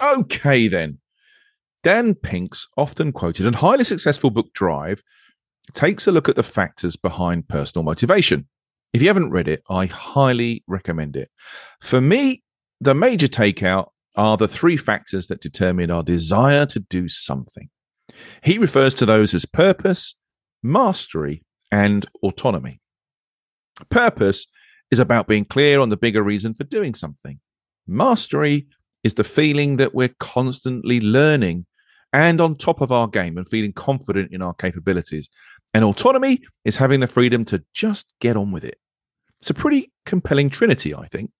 Okay, then. Dan Pink's often quoted and highly successful book Drive takes a look at the factors behind personal motivation. If you haven't read it, I highly recommend it. For me, the major takeout are the three factors that determine our desire to do something. He refers to those as purpose, mastery, and autonomy. Purpose is about being clear on the bigger reason for doing something. Mastery is the feeling that we're constantly learning and on top of our game and feeling confident in our capabilities. And autonomy is having the freedom to just get on with it. It's a pretty compelling trinity, I think.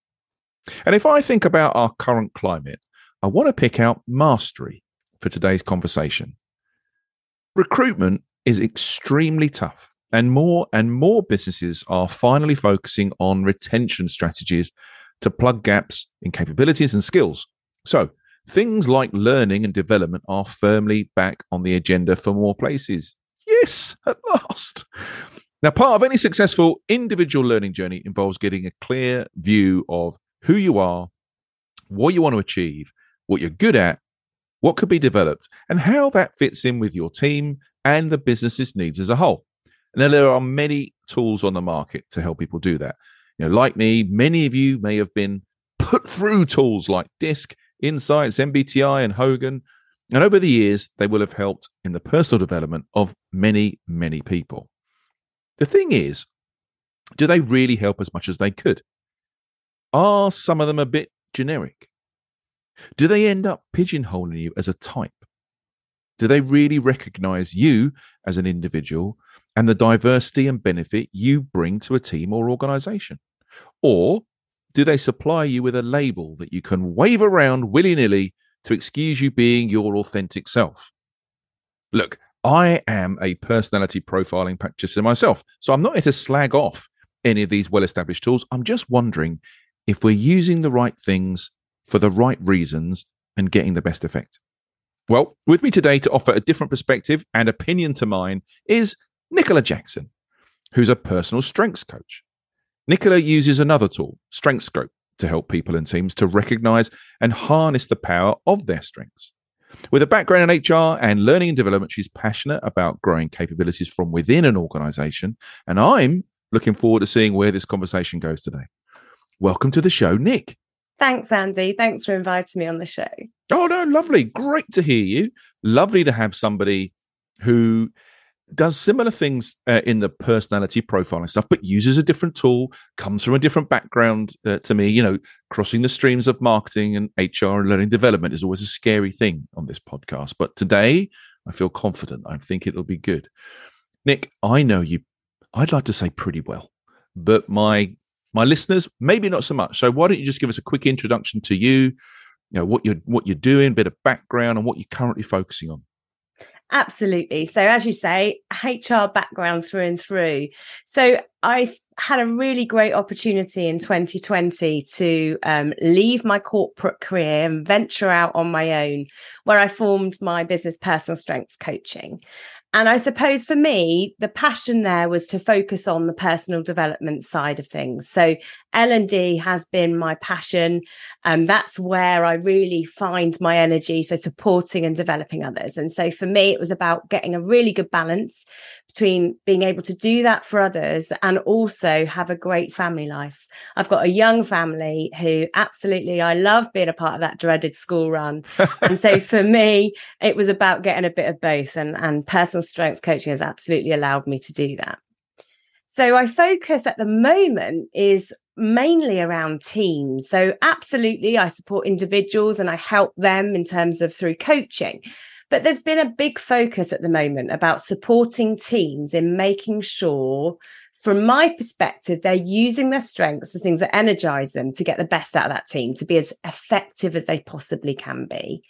And if I think about our current climate, I want to pick out mastery for today's conversation. Recruitment is extremely tough, and more and more businesses are finally focusing on retention strategies to plug gaps in capabilities and skills. So, things like learning and development are firmly back on the agenda for more places. Yes, at last. Now, part of any successful individual learning journey involves getting a clear view of who you are, what you want to achieve, what you're good at, what could be developed, and how that fits in with your team and the business's needs as a whole. Now, there are many tools on the market to help people do that. You know, like me, many of you may have been put through tools like DISC Insights, MBTI, and Hogan. And over the years, they will have helped in the personal development of many, many people. The thing is, do they really help as much as they could? Are some of them a bit generic? Do they end up pigeonholing you as a type? Do they really recognize you as an individual and the diversity and benefit you bring to a team or organization? Or do they supply you with a label that you can wave around willy nilly to excuse you being your authentic self? Look, I am a personality profiling practitioner myself, so I'm not here to slag off any of these well established tools. I'm just wondering if we're using the right things for the right reasons and getting the best effect. Well, with me today to offer a different perspective and opinion to mine is Nicola Jackson, who's a personal strengths coach. Nicola uses another tool, StrengthScope, to help people and teams to recognize and harness the power of their strengths. With a background in HR and learning and development, she's passionate about growing capabilities from within an organization. And I'm looking forward to seeing where this conversation goes today. Welcome to the show, Nick. Thanks, Andy. Thanks for inviting me on the show. Oh, no, lovely. Great to hear you. Lovely to have somebody who does similar things uh, in the personality profiling stuff, but uses a different tool, comes from a different background uh, to me. You know, crossing the streams of marketing and HR and learning development is always a scary thing on this podcast. But today, I feel confident. I think it'll be good. Nick, I know you, I'd like to say pretty well, but my my listeners maybe not so much. So why don't you just give us a quick introduction to you, you know, what you're what you're doing, a bit of background, and what you're currently focusing on. Absolutely. So, as you say, HR background through and through. So, I had a really great opportunity in 2020 to um, leave my corporate career and venture out on my own, where I formed my business personal strengths coaching. And I suppose for me, the passion there was to focus on the personal development side of things. So L&D has been my passion. and that's where I really find my energy. So supporting and developing others. And so for me, it was about getting a really good balance between being able to do that for others and also have a great family life. I've got a young family who absolutely I love being a part of that dreaded school run. and so for me, it was about getting a bit of both and, and personal strengths coaching has absolutely allowed me to do that. So I focus at the moment is mainly around teams. So absolutely I support individuals and I help them in terms of through coaching. But there's been a big focus at the moment about supporting teams in making sure, from my perspective, they're using their strengths, the things that energize them to get the best out of that team, to be as effective as they possibly can be.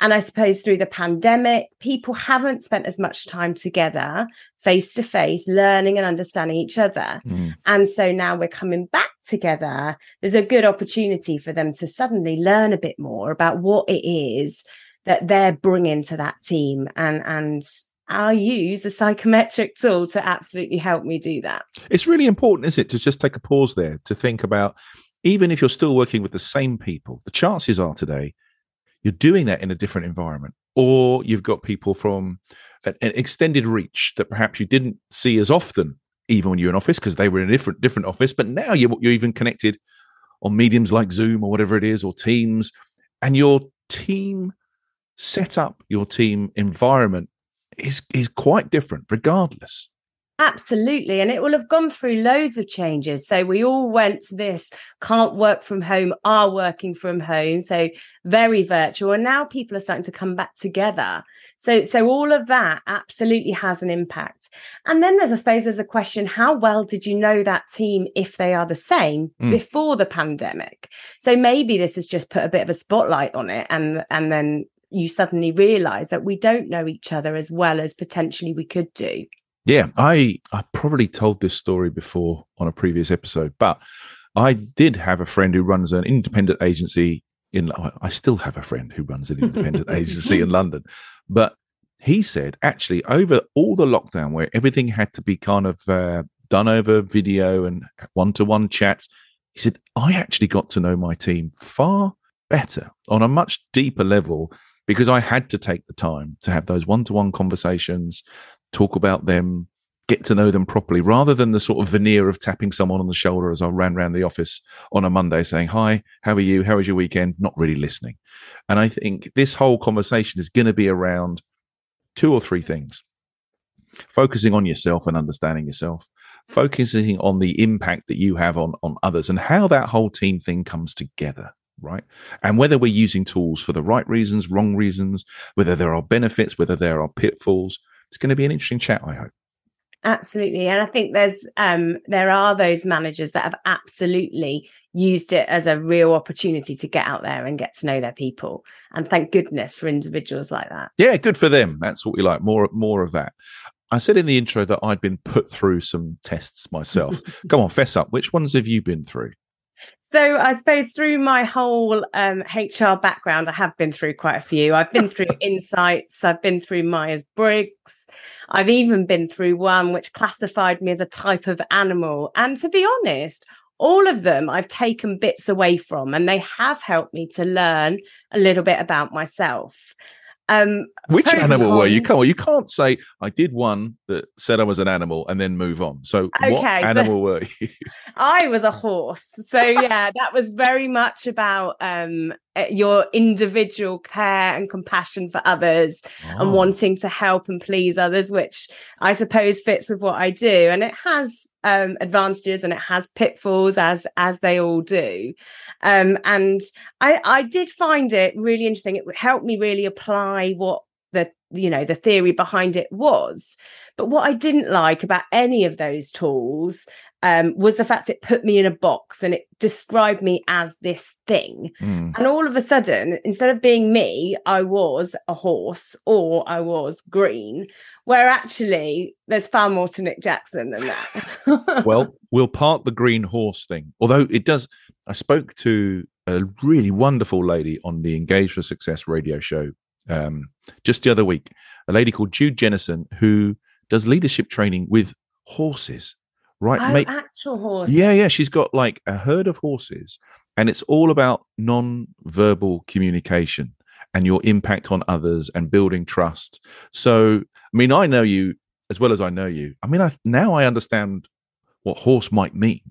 And I suppose through the pandemic, people haven't spent as much time together face to face, learning and understanding each other. Mm. And so now we're coming back together. There's a good opportunity for them to suddenly learn a bit more about what it is that they're bringing to that team and and I use a psychometric tool to absolutely help me do that. It's really important, isn't it, to just take a pause there to think about even if you're still working with the same people, the chances are today you're doing that in a different environment, or you've got people from an, extended reach that perhaps you didn't see as often, even when you're in office, because they were in a different different office. But now you're, you're even connected on mediums like Zoom or whatever it is, or Teams, and your team set up your team environment is is quite different regardless Absolutely. And it will have gone through loads of changes. So we all went to this can't work from home, are working from home. So very virtual. And now people are starting to come back together. So, so all of that absolutely has an impact. And then there's, I suppose, there's a question, how well did you know that team if they are the same mm. before the pandemic? So maybe this has just put a bit of a spotlight on it and, and then you suddenly realize that we don't know each other as well as potentially we could do. Yeah, I I probably told this story before on a previous episode, but I did have a friend who runs an independent agency in. I still have a friend who runs an independent agency in London, but he said actually over all the lockdown where everything had to be kind of uh, done over video and one to one chats, he said I actually got to know my team far better on a much deeper level because I had to take the time to have those one to one conversations, talk about them, get to know them properly, rather than the sort of veneer of tapping someone on the shoulder as I ran around the office on a Monday saying, Hi, how are you? How was your weekend? Not really listening. And I think this whole conversation is going to be around two or three things focusing on yourself and understanding yourself, focusing on the impact that you have on, on others and how that whole team thing comes together right? And whether we're using tools for the right reasons, wrong reasons, whether there are benefits, whether there are pitfalls, it's going to be an interesting chat, I hope. Absolutely. And I think there's um there are those managers that have absolutely used it as a real opportunity to get out there and get to know their people. And thank goodness for individuals like that. Yeah, good for them. That's what we like. More more of that. I said in the intro that I'd been put through some tests myself. Come on, fess up. Which ones have you been through? So I suppose through my whole um, HR background, I have been through quite a few. I've been through Insights, I've been through Myers Briggs, I've even been through one which classified me as a type of animal. And to be honest, all of them I've taken bits away from, and they have helped me to learn a little bit about myself. Um, Which animal were you? Come on, you can't say I did one that said I was an animal and then move on. So, okay, what animal so were you? I was a horse. So, yeah, that was very much about um, eh, your individual care and compassion for others oh. and wanting to help and please others, which I suppose fits with what I do. And it has um, advantages and it has pitfalls as as they all do. Um, and I I did find it really interesting. It helped me really apply what the you know the theory behind it was. But what I didn't like about any of those tools um, was the fact it put me in a box and it described me as this thing. Mm. And all of a sudden, instead of being me, I was a horse or I was green, where actually there's far more to Nick Jackson than that. well, we'll part the green horse thing. Although it does, I spoke to a really wonderful lady on the Engage for Success radio show um, just the other week, a lady called Jude Jennison, who does leadership training with horses right? Oh, Make, actual horse. Yeah, yeah. She's got like a herd of horses, and it's all about non-verbal communication and your impact on others and building trust. So, I mean, I know you as well as I know you, I mean, I, now I understand what horse might mean.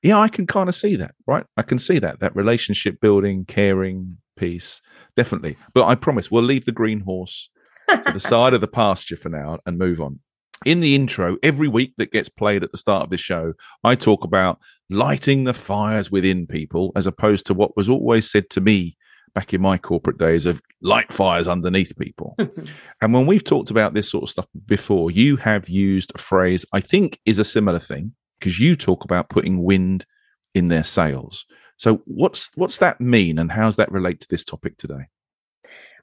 Yeah, I can kind of see that, right? I can see that that relationship building, caring piece, definitely. But I promise we'll leave the green horse to the side of the pasture for now and move on. In the intro, every week that gets played at the start of the show, I talk about lighting the fires within people as opposed to what was always said to me back in my corporate days of light fires underneath people. and when we've talked about this sort of stuff before, you have used a phrase I think is a similar thing because you talk about putting wind in their sails. So what's what's that mean and how's that relate to this topic today?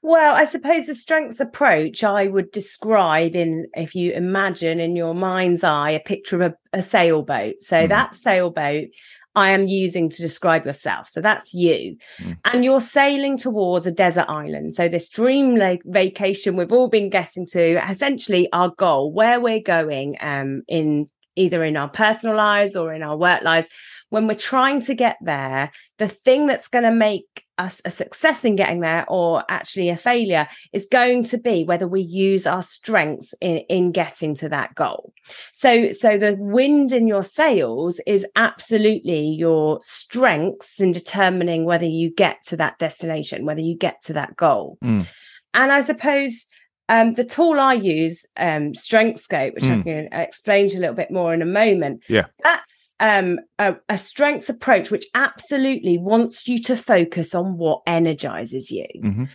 Well, I suppose the strengths approach I would describe in if you imagine in your mind's eye a picture of a, a sailboat. So mm. that sailboat I am using to describe yourself. So that's you. Mm. And you're sailing towards a desert island. So this dream like vacation we've all been getting to, essentially our goal, where we're going um, in either in our personal lives or in our work lives when we're trying to get there, the thing that's going to make us a success in getting there or actually a failure is going to be whether we use our strengths in, in getting to that goal. So, so the wind in your sails is absolutely your strengths in determining whether you get to that destination, whether you get to that goal. Mm. And I suppose um, the tool I use, um, StrengthScope, which mm. I can explain to you a little bit more in a moment. Yeah, that's um, a, a strengths approach which absolutely wants you to focus on what energizes you. Mm-hmm.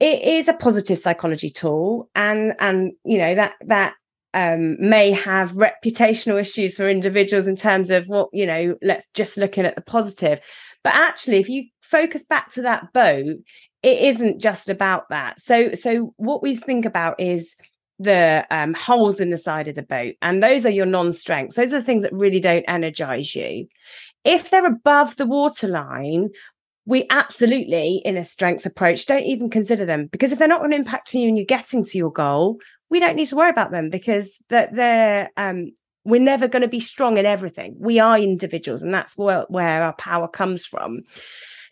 It is a positive psychology tool, and and you know that that um, may have reputational issues for individuals in terms of what you know. Let's just looking at the positive, but actually, if you focus back to that boat, it isn't just about that. So, so what we think about is the um, holes in the side of the boat, and those are your non-strengths. Those are the things that really don't energize you. If they're above the waterline, we absolutely, in a strengths approach, don't even consider them because if they're not going to impact you and you're getting to your goal, we don't need to worry about them because that they're um, we're never going to be strong in everything. We are individuals, and that's where, where our power comes from.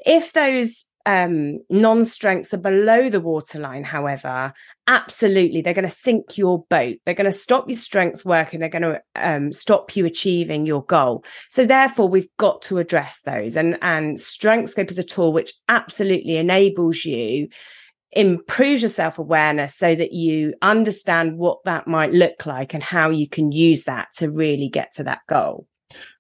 If those um, non strengths are below the waterline, however, absolutely, they're going to sink your boat. They're going to stop your strengths working. They're going to um, stop you achieving your goal. So, therefore, we've got to address those. And, and StrengthScope is a tool which absolutely enables you improves your self awareness so that you understand what that might look like and how you can use that to really get to that goal.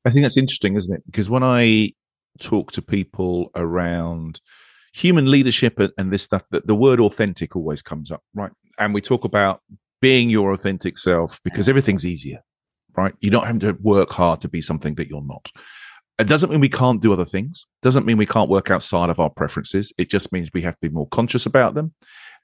I think that's interesting, isn't it? Because when I talk to people around human leadership and this stuff that the word authentic always comes up right? And we talk about being your authentic self because everything's easier right? You don't have to work hard to be something that you're not. It doesn't mean we can't do other things. Doesn't mean we can't work outside of our preferences. It just means we have to be more conscious about them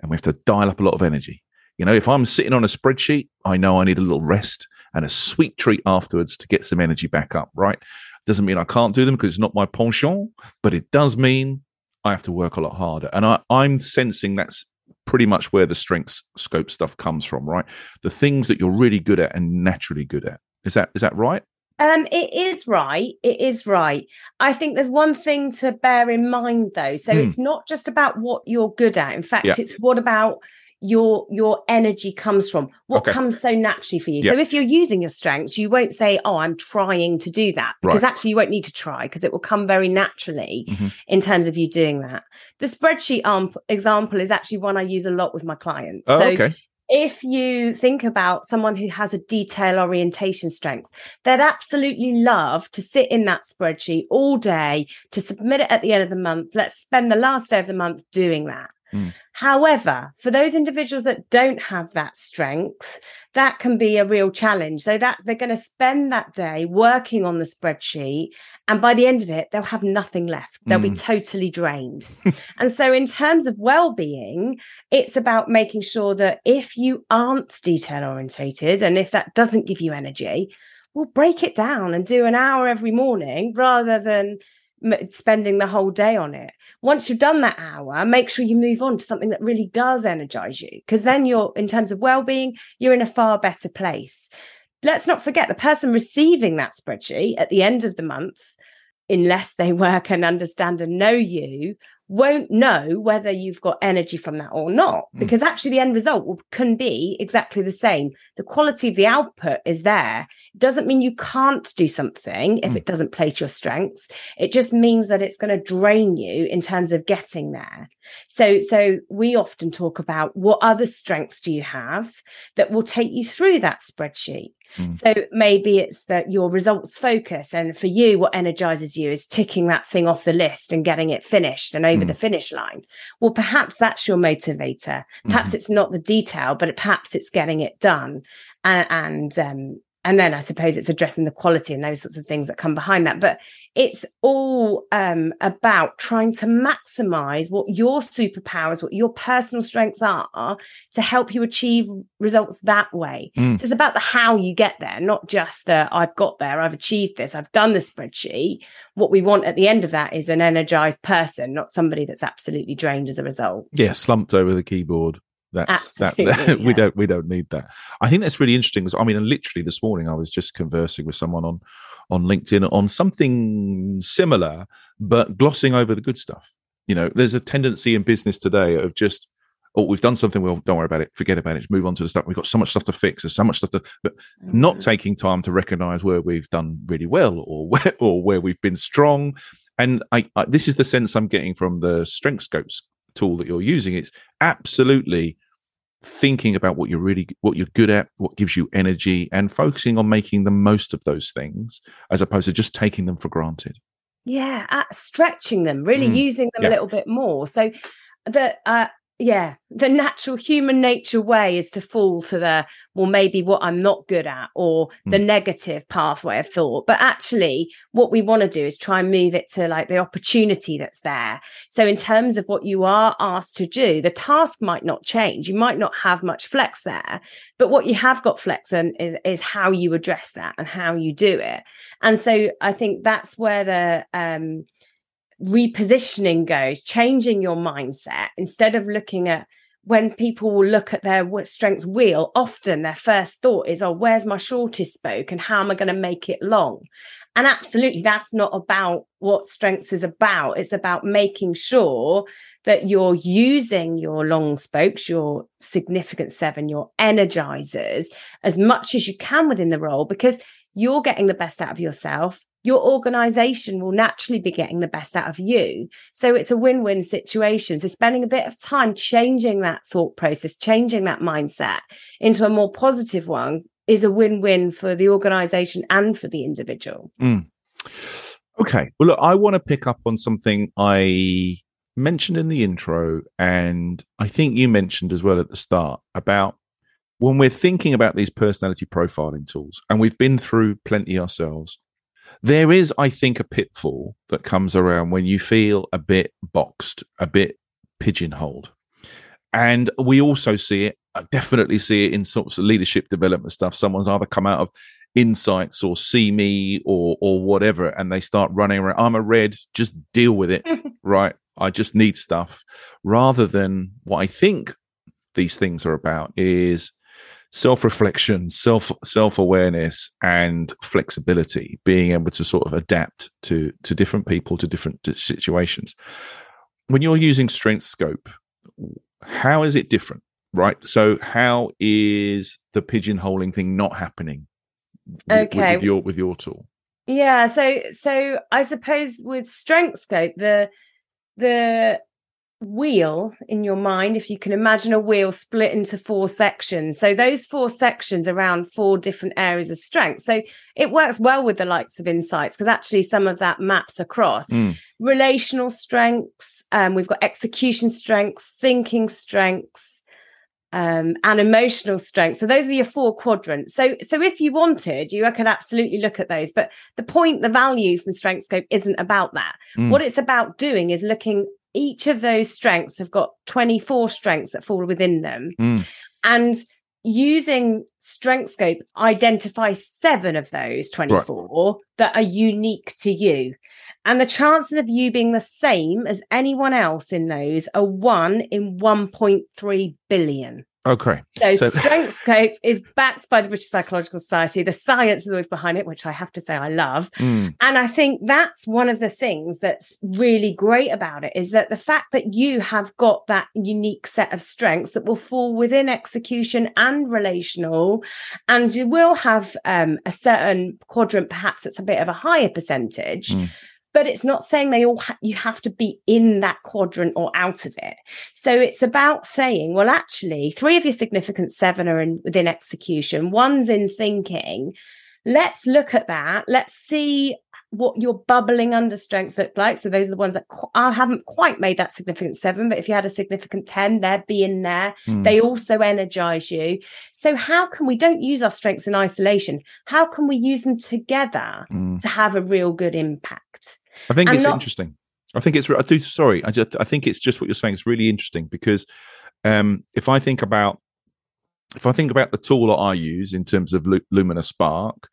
and we have to dial up a lot of energy. You know if i'm sitting on a spreadsheet i know i need a little rest and a sweet treat afterwards to get some energy back up right? Doesn't mean i can't do them because it's not my penchant but it does mean I have to work a lot harder. And I, I'm sensing that's pretty much where the strengths scope stuff comes from, right? The things that you're really good at and naturally good at. Is that is that right? Um, it is right. It is right. I think there's one thing to bear in mind though. So hmm. it's not just about what you're good at. In fact, yeah. it's what about your your energy comes from what okay. comes so naturally for you yep. so if you're using your strengths you won't say oh i'm trying to do that because right. actually you won't need to try because it will come very naturally mm-hmm. in terms of you doing that the spreadsheet um, example is actually one i use a lot with my clients oh, so okay. if you think about someone who has a detail orientation strength, they'd absolutely love to sit in that spreadsheet all day to submit it at the end of the month. Let's spend the last day of the month doing that. Mm. However, for those individuals that don't have that strength, that can be a real challenge. So that they're going to spend that day working on the spreadsheet. And by the end of it, they'll have nothing left. They'll mm. be totally drained. and so in terms of well-being, it's about making sure that if you aren't detail orientated and if that doesn't give you energy, we'll break it down and do an hour every morning rather than spending the whole day on it. Once you've done that hour, make sure you move on to something that really does energize you because then you're, in terms of well-being, you're in a far better place. Let's not forget the person receiving that spreadsheet at the end of the month, unless they work and understand and know you, won't know whether you've got energy from that or not Mm. because actually the end result will, can be exactly the same the quality of the output is there it doesn't mean you can't do something if Mm. it doesn't play to your strengths it just means that it's going to drain you in terms of getting there so so we often talk about what other strengths do you have that will take you through that spreadsheet Mm. so maybe it's that your results focus and for you what energizes you is ticking that thing off the list and getting it finished and over Mm. the finish line well perhaps that's your motivator perhaps Mhm. it's not the detail but perhaps it's getting it done and and um and then I suppose it's addressing the quality and those sorts of things that come behind that. But it's all um, about trying to maximize what your superpowers, what your personal strengths are to help you achieve results that way. Mm. So it's about the how you get there, not just the I've got there, I've achieved this, I've done the spreadsheet. What we want at the end of that is an energized person, not somebody that's absolutely drained as a result. yeah, slumped over the keyboard. That's that, Absolutely, we don't we don't need that. I think that's really interesting. I mean, literally this morning I was just conversing with someone on on LinkedIn on something similar, but glossing over the good stuff. You know, there's a tendency in business today of just oh, we've done something. Well, don't worry about it. Forget about it. Move on to the stuff. We've got so much stuff to fix. There's so much stuff to, but not Mhm. taking time to recognize where we've done really well or where, or where we've been strong. And I, I, this is the sense I'm getting from the Strength Scopes tool that you're using. It's absolutely thinking about what you're really what you're good at, what gives you energy, and focusing on making the most of those things as opposed to just taking them for granted. Yeah, uh, stretching them, really Mm, using them yeah. a little bit more. So the uh yeah, the natural human nature way is to fall to the well, maybe what I'm not good at or the Mm. negative pathway of thought. But actually, what we want to do is try and move it to like the opportunity that's there. So, in terms of what you are asked to do, the task might not change. You might not have much flex there, but what you have got flex in is, is how you address that and how you do it. And so, I think that's where the um, repositioning goes, changing your mindset instead of looking at when people will look at their strengths wheel, often their first thought is, oh, where's my shortest spoke and how am I going to make it long? And absolutely, that's not about what strengths is about. It's about making sure that you're using your long spokes, your significant seven, your energizers as much as you can within the role because you're getting the best out of yourself. Your organization will naturally be getting the best out of you. So it's a win win situation. So spending a bit of time changing that thought process, changing that mindset into a more positive one is a win win for the organization and for the individual. Mm. Okay. Well, look, I want to pick up on something I mentioned in the intro, and I think you mentioned as well at the start about when we're thinking about these personality profiling tools, and we've been through plenty ourselves. There is, I think, a pitfall that comes around when you feel a bit boxed, a bit pigeonholed. And we also see it, I definitely see it in sorts of leadership development stuff. Someone's either come out of insights or see me or or whatever and they start running around i'm a red just deal with it right i just need stuff rather than what i think these things are about is self-reflection self self-awareness and flexibility being able to sort of adapt to to different people to different situations. When you're using StrengthScope how is it different right? So how is the pigeonholing thing not happening with- Okay. with your with your tool? Yeah, so so I suppose with StrengthScope, the the wheel in your mind, if you can imagine a wheel split into four sections. So those four sections around four different areas of strength. So it works well with the likes of insights because actually some of that maps across Mm. relational strengths. Um, we've got execution strengths, thinking strengths, um, and emotional strength. So those are your four quadrants. So, so if you wanted, you could absolutely look at those. But the point, the value from StrengthScope isn't about that. Mm. What it's about doing is looking. Each of those strengths have got 24 strengths that fall within them. Mm. And using StrengthScope, identify seven of those 24 that are unique to you. And the chances of you being the same as anyone else in those are one in 1.3 billion. Okay. So, so StrengthScope is backed by the British Psychological Society. The science is always behind it, which I have to say I love. Mm. And I think that's one of the things that's really great about it is that the fact that you have got that unique set of strengths that will fall within execution and relational, and you will have um, a certain quadrant, perhaps that's a bit of a higher percentage. Mm but it's not saying they all ha- you have to be in that quadrant or out of it so it's about saying well actually three of your significant seven are in within execution one's in thinking let's look at that let's see what your bubbling under strengths look like. So those are the ones that qu- I haven't quite made that significant seven, but if you had a significant 10, they'd be in there. Mm. They also energize you. So how can we don't use our strengths in isolation? How can we use them together mm. to have a real good impact? I think and it's not- interesting. I think it's. I do. Sorry, I just. I think it's just what you're saying. It's really interesting because um, if I think about if I think about the tool that I use in terms of Lumina Spark,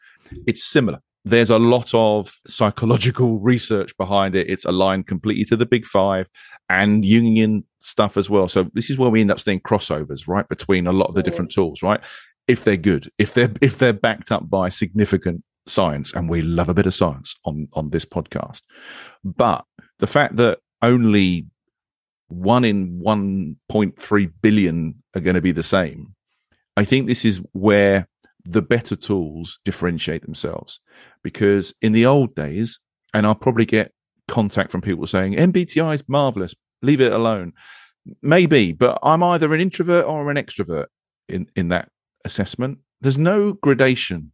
it's similar. There's a lot of psychological research behind it. It's aligned completely to the big five and Jungian stuff as well. So this is where we end up seeing crossovers, right, between a lot of the different tools, right? If they're good, if they're if they're backed up by significant science, and we love a bit of science on on this podcast. But the fact that only one in 1.3 billion are going to be the same, I think this is where the better tools differentiate themselves. Because in the old days, and I'll probably get contact from people saying MBTI is marvelous, leave it alone. Maybe, but I'm either an introvert or an extrovert in in that assessment. There's no gradation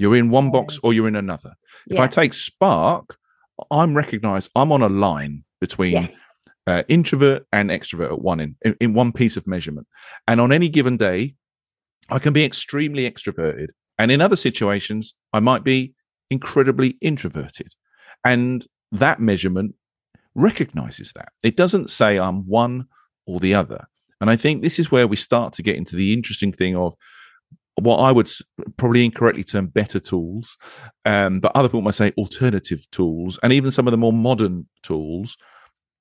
you're in one box or you're in another. If yeah. I take Spark, I'm recognized, I'm on a line between yes. uh, introvert and extrovert at one in, in, in one piece of measurement. And on any given day, I can be extremely extroverted. And in other situations, I might be incredibly introverted. And that measurement recognizes that. It doesn't say I'm one or the other. And I think this is where we start to get into the interesting thing of what I would probably incorrectly term better tools, um, but other people might say alternative tools, and even some of the more modern tools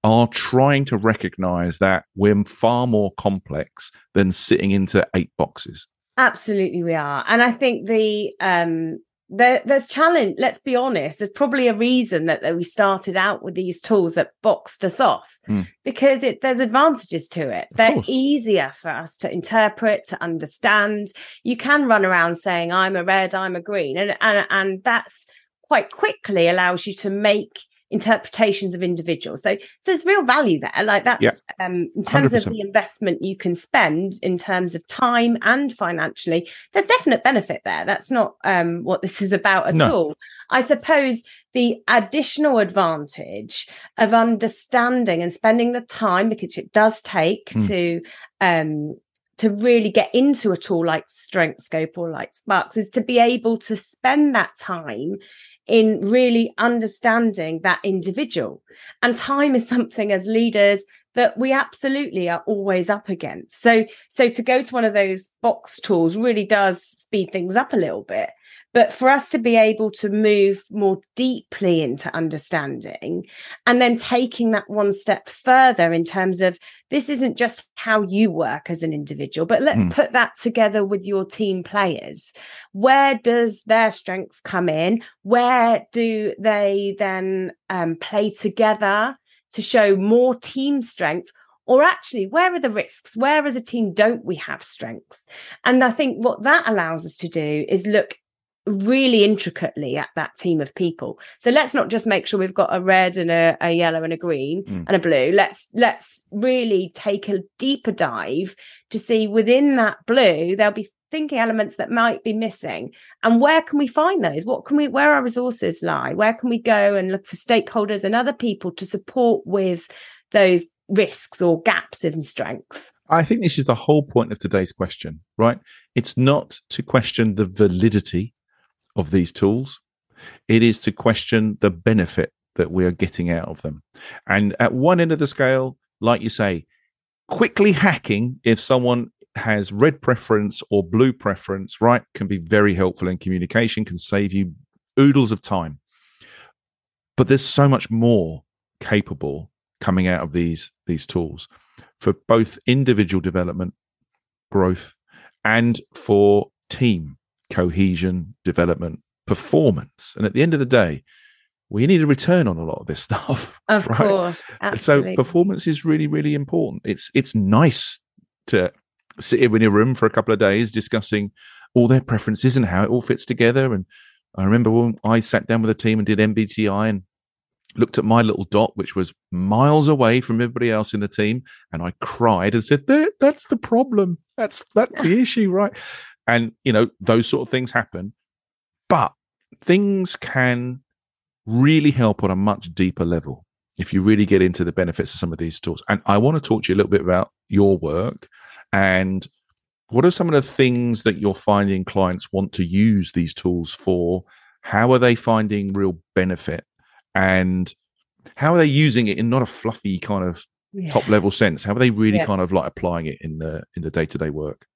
are trying to recognize that we're far more complex than sitting into eight boxes. Absolutely, we are, and I think the um, there, there's challenge. Let's be honest. There's probably a reason that, that we started out with these tools that boxed us off mm. because it, there's advantages to it. Of They're course. easier for us to interpret, to understand. You can run around saying, I'm a red, I'm a green. And, and, and that's quite quickly allows you to make interpretations of individuals. So, so there's real value there. Like that's yeah. um, in terms 100%. of the investment you can spend in terms of time and financially. There's definite benefit there. That's not um, what this is about at no. all. I suppose the additional advantage of understanding and spending the time because it does take mm. to um, to really get into a tool like StrengthScope or like Sparks is to be able to spend that time in really understanding that individual. And time is something as leaders that we absolutely are always up against. So, so to go to one of those box tools really does speed things up a little bit. But for us to be able to move more deeply into understanding and then taking that one step further in terms of this isn't just how you work as an individual, but let's mm. put that together with your team players. Where does their strengths come in? Where do they then um, play together to show more team strength? Or actually, where are the risks? Where as a team don't we have strength? And I think what that allows us to do is look really intricately at that team of people. So let's not just make sure we've got a red and a, a yellow and a green mm. and a blue. Let's let's really take a deeper dive to see within that blue there'll be thinking elements that might be missing and where can we find those what can we where our resources lie where can we go and look for stakeholders and other people to support with those risks or gaps in strength I think this is the whole point of today's question, right? It's not to question the validity of these tools. It is to question the benefit that we are getting out of them. And at one end of the scale, like you say, quickly hacking, if someone has red preference or blue preference, right, can be very helpful in communication, can save you oodles of time. But there's so much more capable coming out of these these tools for both individual development growth, and for team cohesion, development, performance. And at the end of the day, we need a return on a lot of this stuff. Of right? course. Absolutely. So performance is really, really important. It's it's nice to sit in a room for a couple of days discussing all their preferences and how it all fits together. And I remember when I sat down with a team and did MBTI and looked at my little dot, which was miles away from everybody else in the team, and I cried and said, that, "That's the problem. That's that's the issue, right?" And you know, those sort of things happen, but things can really help on a much deeper level if you really get into the benefits of some of these tools. And I want to talk to you a little bit about your work and what are some of the things that you're finding clients want to use these tools for? How are they finding real benefit? And how are they using it in not a fluffy kind of yeah. top level sense? How are they really yeah. kind of like applying it in the in the day to day work?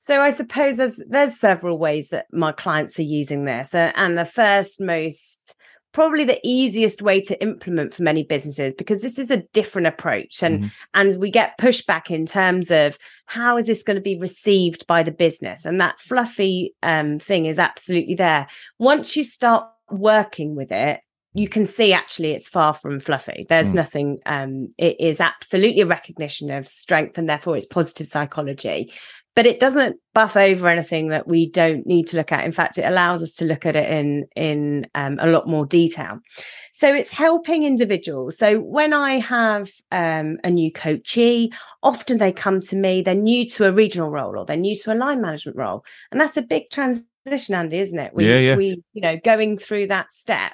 So I suppose there's there's several ways that my clients are using this, uh, and the first most probably the easiest way to implement for many businesses because this is a different approach and mm-hmm. and we get pushback in terms of how is this going to be received by the business and that fluffy um, thing is absolutely there once you start working with it you can see actually it's far from fluffy there's mm. nothing um, it is absolutely a recognition of strength and therefore it's positive psychology but it doesn't buff over anything that we don't need to look at. In fact, it allows us to look at it in in um, a lot more detail. So it's helping individuals. So when I have um, a new coachee, often they come to me. They're new to a regional role or they're new to a line management role, and that's a big transition, Andy, isn't it? We, yeah, yeah. We, you know, going through that step.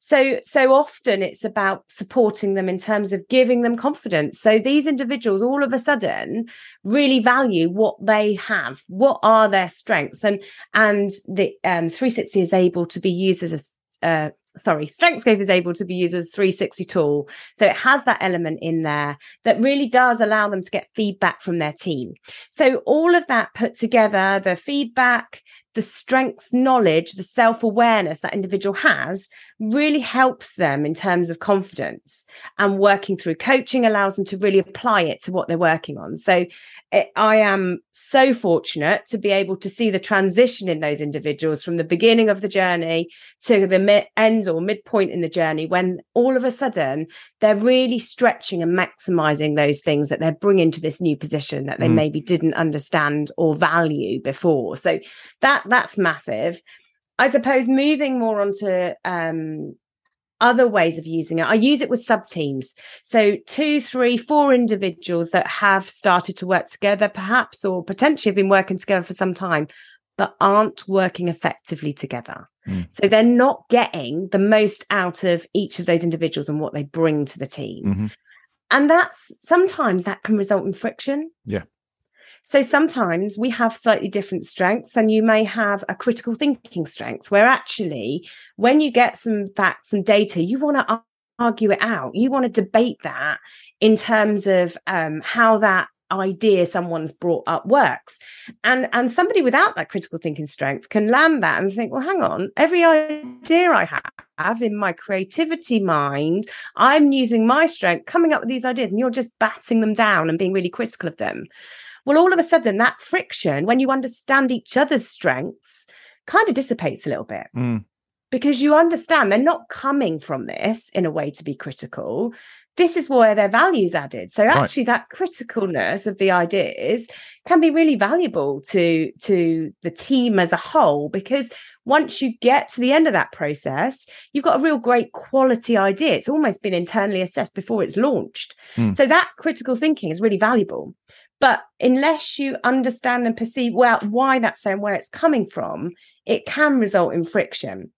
So, so often it's about supporting them in terms of giving them confidence. So these individuals all of a sudden really value what they have. What are their strengths? And, and the um, 360 is able to be used as a, uh, sorry, StrengthScope is able to be used as a 360 tool. So it has that element in there that really does allow them to get feedback from their team. So all of that put together, the feedback, the strengths knowledge, the self awareness that individual has really helps them in terms of confidence. And working through coaching allows them to really apply it to what they're working on. So it, eh, I am so fortunate to be able to see the transition in those individuals from the beginning of the journey to the mid- end or midpoint in the journey when all of a sudden they're really stretching and maximizing those things that they're bringing to this new position that they mm. maybe didn't understand or value before. So that that's massive. I suppose moving more onto um, other ways of using it. I use it with sub teams. So, two, three, four individuals that have started to work together, perhaps, or potentially have been working together for some time, but aren't working effectively together. Mm. So, they're not getting the most out of each of those individuals and what they bring to the team. Mm-hmm. And that's sometimes that can result in friction. Yeah. So sometimes we have slightly different strengths, and you may have a critical thinking strength where actually, when you get some facts and data, you want to argue it out. You want to debate that in terms of um, how that idea someone's brought up works and and somebody without that critical thinking strength can land that and think well hang on every idea i have in my creativity mind i'm using my strength coming up with these ideas and you're just batting them down and being really critical of them well, all of a sudden, that friction, when you understand each other's strengths, kind of dissipates a little bit. Mm. Because you understand they're not coming from this in a way to be critical. This is where their values added. So actually, right. that criticalness of the ideas can be really valuable to to the team as a whole because once you get to the end of that process, you've got a real great quality idea. It's almost been internally assessed before it's launched. Mm. So that critical thinking is really valuable. But unless you understand and perceive well why that's there and where it's coming from, it can result in friction.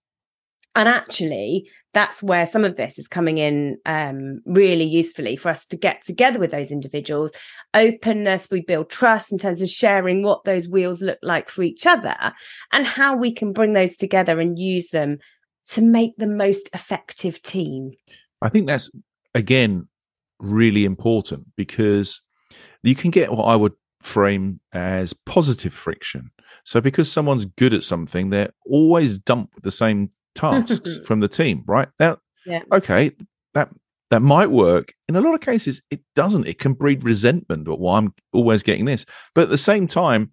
And actually, that's where some of this is coming in um, really usefully for us to get together with those individuals. Openness, we build trust in terms of sharing what those wheels look like for each other and how we can bring those together and use them to make the most effective team. I think that's, again, really important because you can get what I would frame as positive friction. So because someone's good at something, they're always dumped with the same tasks from the team, right? Now, yeah. okay, that that might work. In a lot of cases, it doesn't. It can breed resentment, or why I'm always getting this. But at the same time,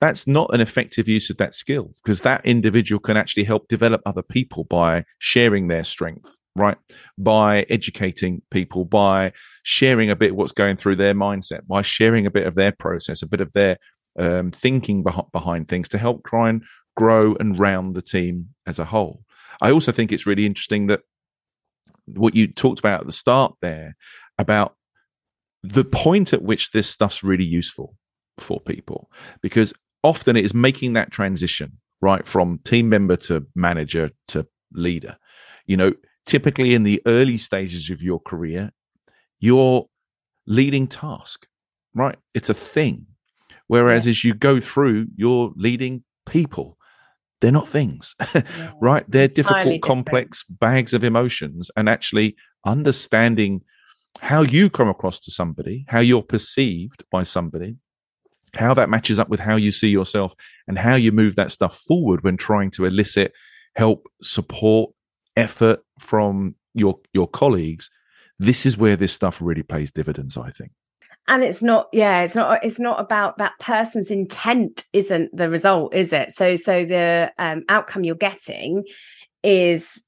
that's not an effective use of that skill because that individual can actually help develop other people by sharing their strength, right? By educating people, by sharing a bit what's going through their mindset, by sharing a bit of their process, a bit of their um, thinking beh- behind things to help try and grow and round the team as a whole. I also think it's really interesting that what you talked about at the start there about the point at which this stuff's really useful for people because often it is making that transition right from team member to manager to leader you know typically in the early stages of your career you're leading task right? It's a thing. Whereas yeah. as you go through you're leading people. They're not things yeah. right? They're difficult complex bags of emotions and actually understanding how you come across to somebody how you're perceived by somebody how that matches up with how you see yourself and how you move that stuff forward when trying to elicit help support effort from your your colleagues this is where this stuff really pays dividends i think. And it's not yeah it's not it's not about that person's intent isn't the result is it? So so the um, outcome you're getting is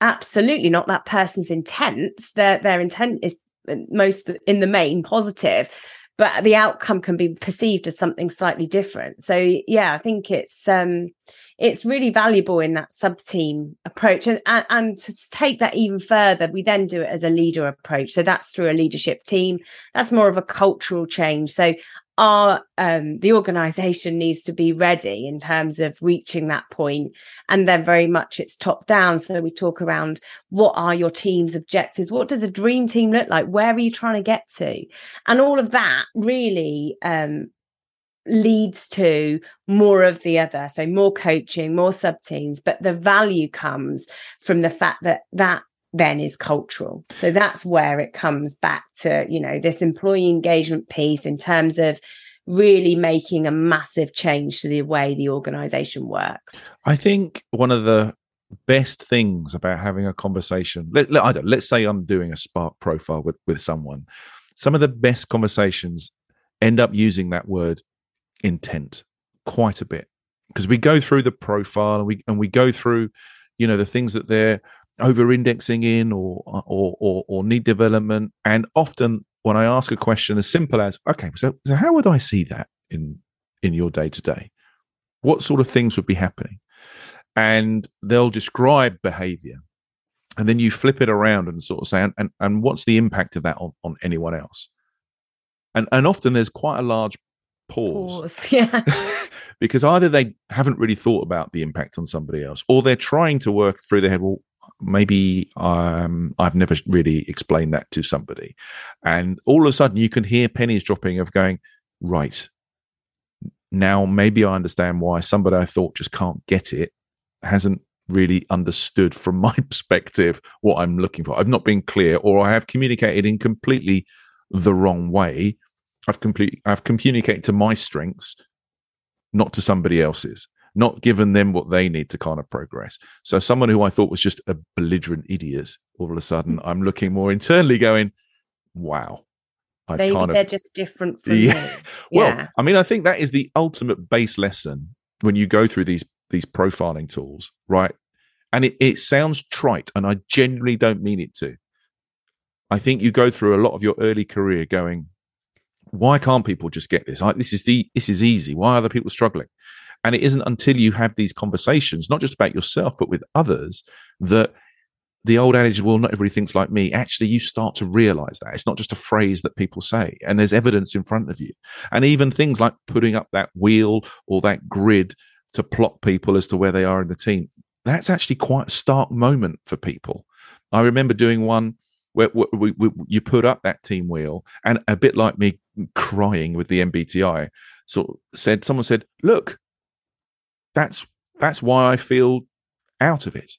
absolutely not that person's intent. Their their intent is most in the main positive but the outcome can be perceived as something slightly different. So yeah, I think it's um it's really valuable in that sub team approach. And, and, and to take that even further we then do it as a leader approach. So that's through a leadership team. That's more of a cultural change. So our um, the organization needs to be ready in terms of reaching that point. And then very much it's top down. So we talk around what are your team's objectives? What does a dream team look like? Where are you trying to get to? And all of that really um, leads to more of the other so more coaching more sub teams but the value comes from the fact that that then is cultural. So that's where it comes back to, you know, this employee engagement piece in terms of really making a massive change to the way the organization works. I think one of the best things about having a conversation, let, let, I don't, let's say I'm doing a Spark profile with, with someone, some of the best conversations end up using that word intent quite a bit because we go through the profile and we and we go through you know the things that they're over indexing in or, or, or, or need development. And often when I ask a question as simple as, okay, so, so how would I see that in, in your day to day? What sort of things would be happening? And they'll describe behavior. And then you flip it around and sort of say, and, and, and what's the impact of that on, on anyone else? And, and often there's quite a large pause. pause yeah. because either they haven't really thought about the impact on somebody else or they're trying to work through their head, well, maybe um, I've never really explained that to somebody. And all of a sudden, you can hear pennies dropping of going, right, now maybe I understand why somebody I thought just can't get it hasn't really understood from my perspective what I'm looking for. I've not been clear, or I have communicated in completely the wrong way. I've complete I've communicated to my strengths, not to somebody else's not given them what they need to kind of progress. So someone who I thought was just a belligerent idiot, all of a sudden mm. I'm looking more internally going, wow. I've Maybe kind of, they're just different from yeah. me. well, yeah. I mean, I think that is the ultimate base lesson when you go through these these profiling tools, right? And it, it sounds trite, and I genuinely don't mean it to. I think you go through a lot of your early career going, why can't people just get this? I, this is the this is easy. Why are other people struggling? And it isn't until you have these conversations, not just about yourself, but with others, that the old adage, well, not everybody thinks like me. Actually, you start to realize that it's not just a phrase that people say, and there's evidence in front of you. And even things like putting up that wheel or that grid to plot people as to where they are in the team, that's actually quite a stark moment for people. I remember doing one where, we, we, you put up that team wheel, and a bit like me crying with the MBTI, so said someone said, "Look, that's that's why I feel out of it.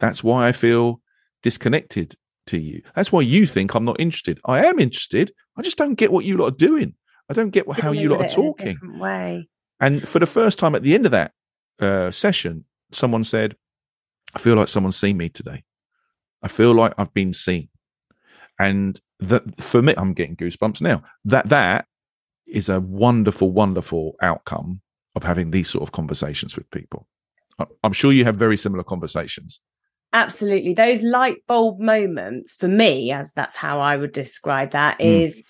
That's why I feel disconnected to you. That's why you think I'm not interested. I am interested. I just don't get what you lot are doing. I don't get what, how you lot are talking. way. And for the first time at the end of that uh, session, someone said, "I feel like someone's seen me today. I feel like I've been seen." And that for me, I'm getting goosebumps now. That that is a wonderful, wonderful outcome of having these sort of conversations with people. I'm sure you have very similar conversations. Absolutely. Those light bulb moments for me, as that's how I would describe that, mm. is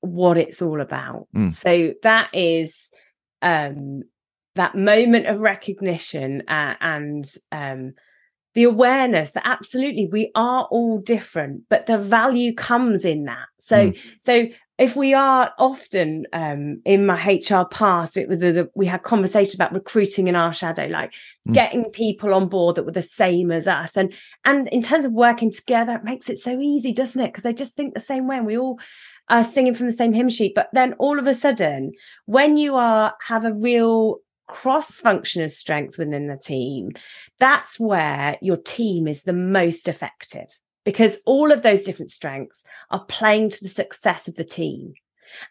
what it's all about. Mm. So that is um that moment of recognition uh, and um the awareness that absolutely we are all different but the value comes in that so mm. so if we are often um, in my HR past, it was the, the, we had conversations about recruiting in our shadow, like mm. getting people on board that were the same as us, and and in terms of working together, it makes it so easy, doesn't it? Because they just think the same way, and we all are singing from the same hymn sheet. But then all of a sudden, when you are have a real cross function of strength within the team, that's where your team is the most effective because all of those different strengths are playing to the success of the team.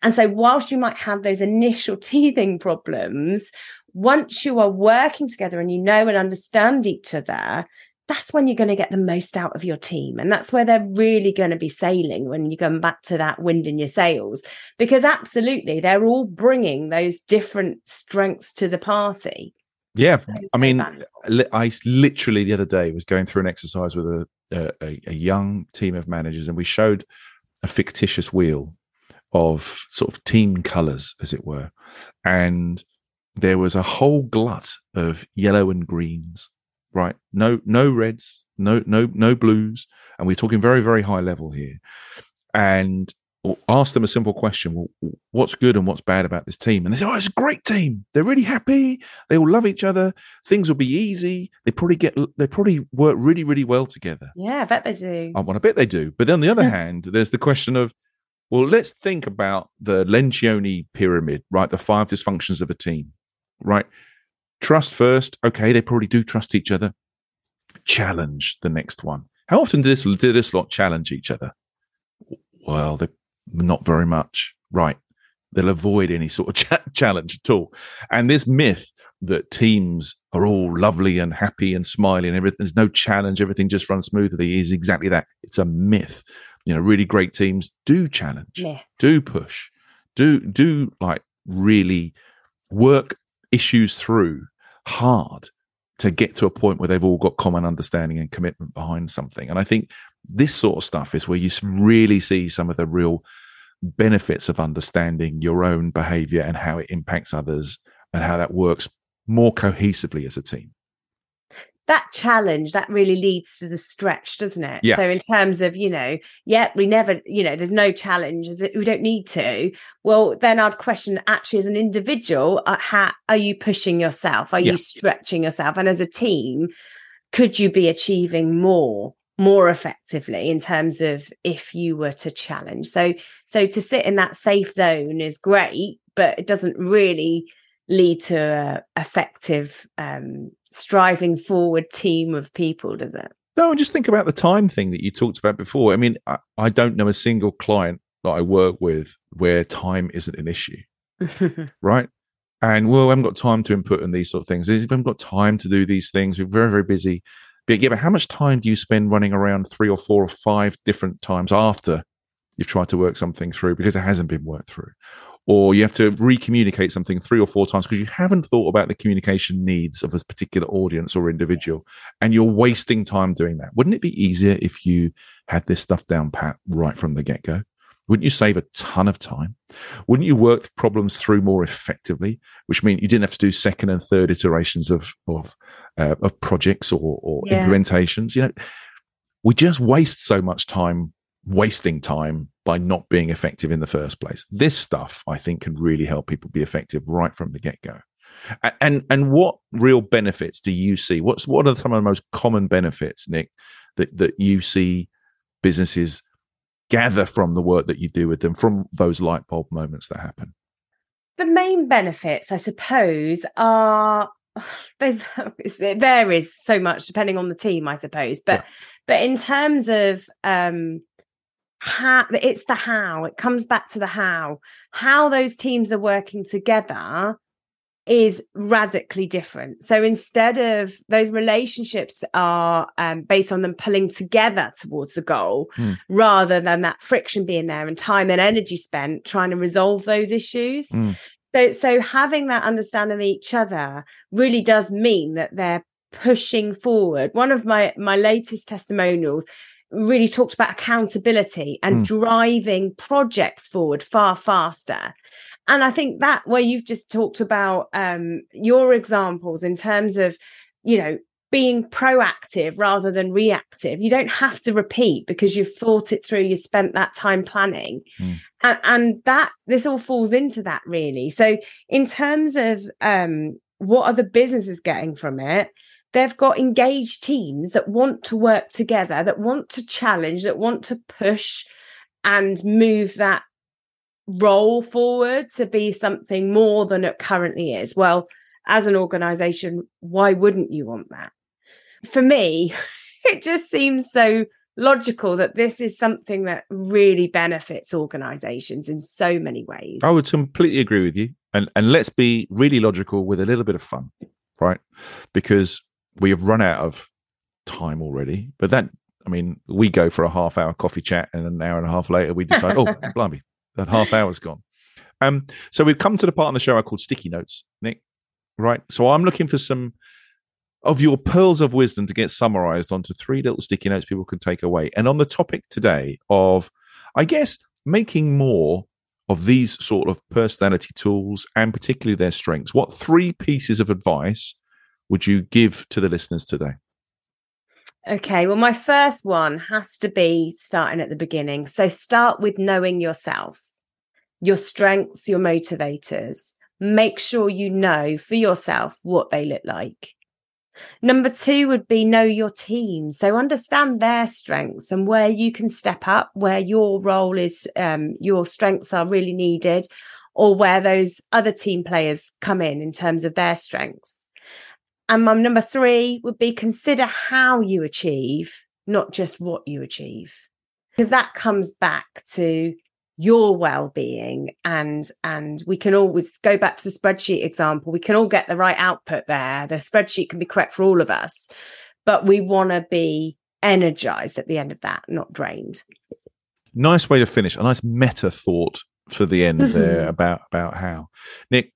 And so, whilst you might have those initial teething problems, once you are working together and you know and understand each other, that's when you're going to get the most out of your team. And that's where they're really going to be sailing when you come back to that wind in your sails. Because absolutely, they're all bringing those different strengths to the party. Yeah. So I mean, I literally the other day was going through an exercise with a, a, a young team of managers and we showed a fictitious wheel of sort of team colors, as it were. And there was a whole glut of yellow and greens right? No, no reds, no, no, no blues, and we're talking very, very high level here. And ask them a simple question: well, What's good and what's bad about this team? And they say, "Oh, it's a great team. They're really happy. They all love each other. Things will be easy. They probably get. They probably work really, really well together." Yeah, I bet they do. I want to bet they do. But then on the other hand, there's the question of, well, let's think about the Lencioni pyramid, right? The five dysfunctions of a team, right? Trust first. Okay, they probably do trust each other. Challenge the next one. How often do this do this lot challenge each other? Well, not very much. Right. They'll avoid any sort of ch- challenge at all. And this myth that teams are all lovely and happy and smiling and everything, there's no challenge, everything just runs smoothly is exactly that. It's a myth. You know, really great teams do challenge, do push, do do like really work issues through hard to get to a point where they've all got common understanding and commitment behind something. And I think this sort of stuff is where you really see some of the real benefits of understanding your own behavior and how it impacts others and how that works more cohesively as a team that challenge that really leads to the stretch doesn't it? Yeah. so in terms of you know yeah we never you know there's no challenge we don't need to. Well then i'd question actually as an individual uh, how are you pushing yourself? Are yeah. you stretching yourself? And as a team could you be achieving more more effectively in terms of if you were to challenge? So so to sit in that safe zone is great but it doesn't really lead to a effective um striving forward team of people, does it? No, and just think about the time thing that you talked about before. I mean, I, I don't know a single client that I work with where time isn't an issue, right? And well, I haven't got time to input in these sort of things. We haven't got time to do these things. We're very, very busy. But yeah, but how much time do you spend running around three or four or five different times after you've tried to work something through because it hasn't been worked through? Or you have to re-communicate something three or four times because you haven't thought about the communication needs of a particular audience or individual. And you're wasting time doing that. Wouldn't it be easier if you had this stuff down pat right from the get-go? Wouldn't you save a ton of time? Wouldn't you work problems through more effectively which means you didn't have to do second and third iterations of of uh, of projects or, or yeah. implementations? You know we just waste so much time wasting time by not being effective in the first place. This stuff, I think, can really help people be effective right from the get go. And and what real benefits do you see? What's what are some of the most common benefits, Nick, that that you see businesses gather from the work that you do with them, from those light bulb moments that happen? The main benefits, I suppose, are they it varies so much depending on the team, I suppose. But yeah. but in terms of um, how it's the how it comes back to the how how those teams are working together is radically different. So instead of those relationships are um, based on them pulling together towards the goal mm. rather than that friction being there and time and energy spent trying to resolve those issues. Mm. So, so having that understanding of each other really does mean that they're pushing forward. One of my, my latest testimonials really talked about accountability and mm. driving projects forward far faster and I think that where you've just talked about um, your examples in terms of, you know, being proactive rather than reactive. You don't have to repeat because you've thought it through, you spent that time planning. Mm. And, and that this all falls into that really. So in terms of um, what are the businesses getting from it? They've got engaged teams that want to work together, that want to challenge, that want to push and move that role forward to be something more than it currently is. Well, as an organization, why wouldn't you want that? For me, it just seems so logical that this is something that really benefits organizations in so many ways. I would completely agree with you. And and let's be really logical with a little bit of fun, right? Because we have run out of time already. But that I mean, we go for a half hour coffee chat and an hour and a half later we decide, oh, blimey, that half hour's gone. Um, so we've come to the part on the show I called sticky notes, Nick. Right. So I'm looking for some of your pearls of wisdom to get summarized onto three little sticky notes people can take away. And on the topic today of, I guess, making more of these sort of personality tools and particularly their strengths, what three pieces of advice would you give to the listeners today? Okay, well, my first one has to be starting at the beginning. So start with knowing yourself, your strengths, your motivators. Make sure you know for yourself what they look like. Number two would be know your team. So understand their strengths and where you can step up, where your role is, um, your strengths are really needed, or where those other team players come in in terms of their strengths. And my number three would be consider how you achieve, not just what you achieve. Because that comes back to your well-being and and we can always go back to the spreadsheet example. We can all get the right output there. The spreadsheet can be correct for all of us but we want to be energized at the end of that not drained. Nice way to finish. A nice meta thought for the end there about about how. Nick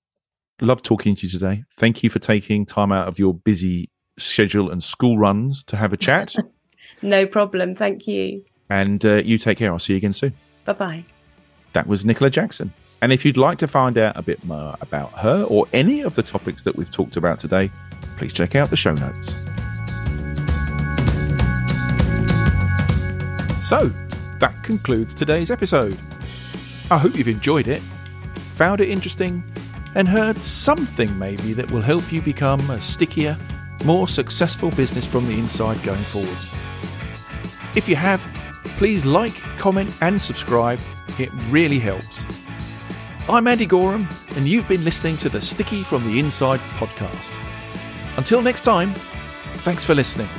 Love talking to you today. Thank you for taking time out of your busy schedule and school runs to have a chat. no problem. Thank you. And uh, you take care. I'll see you again soon. Bye bye. That was Nicola Jackson. And if you'd like to find out a bit more about her or any of the topics that we've talked about today, please check out the show notes. So, that concludes today's episode. I hope you've enjoyed it, found it interesting, and heard something maybe that will help you become a stickier, more successful business from the inside going forward. If you have, please like, comment, and subscribe. It really helps. I'm Andy Goram, and you've been listening to the Sticky from the Inside podcast. Until next time, thanks for listening.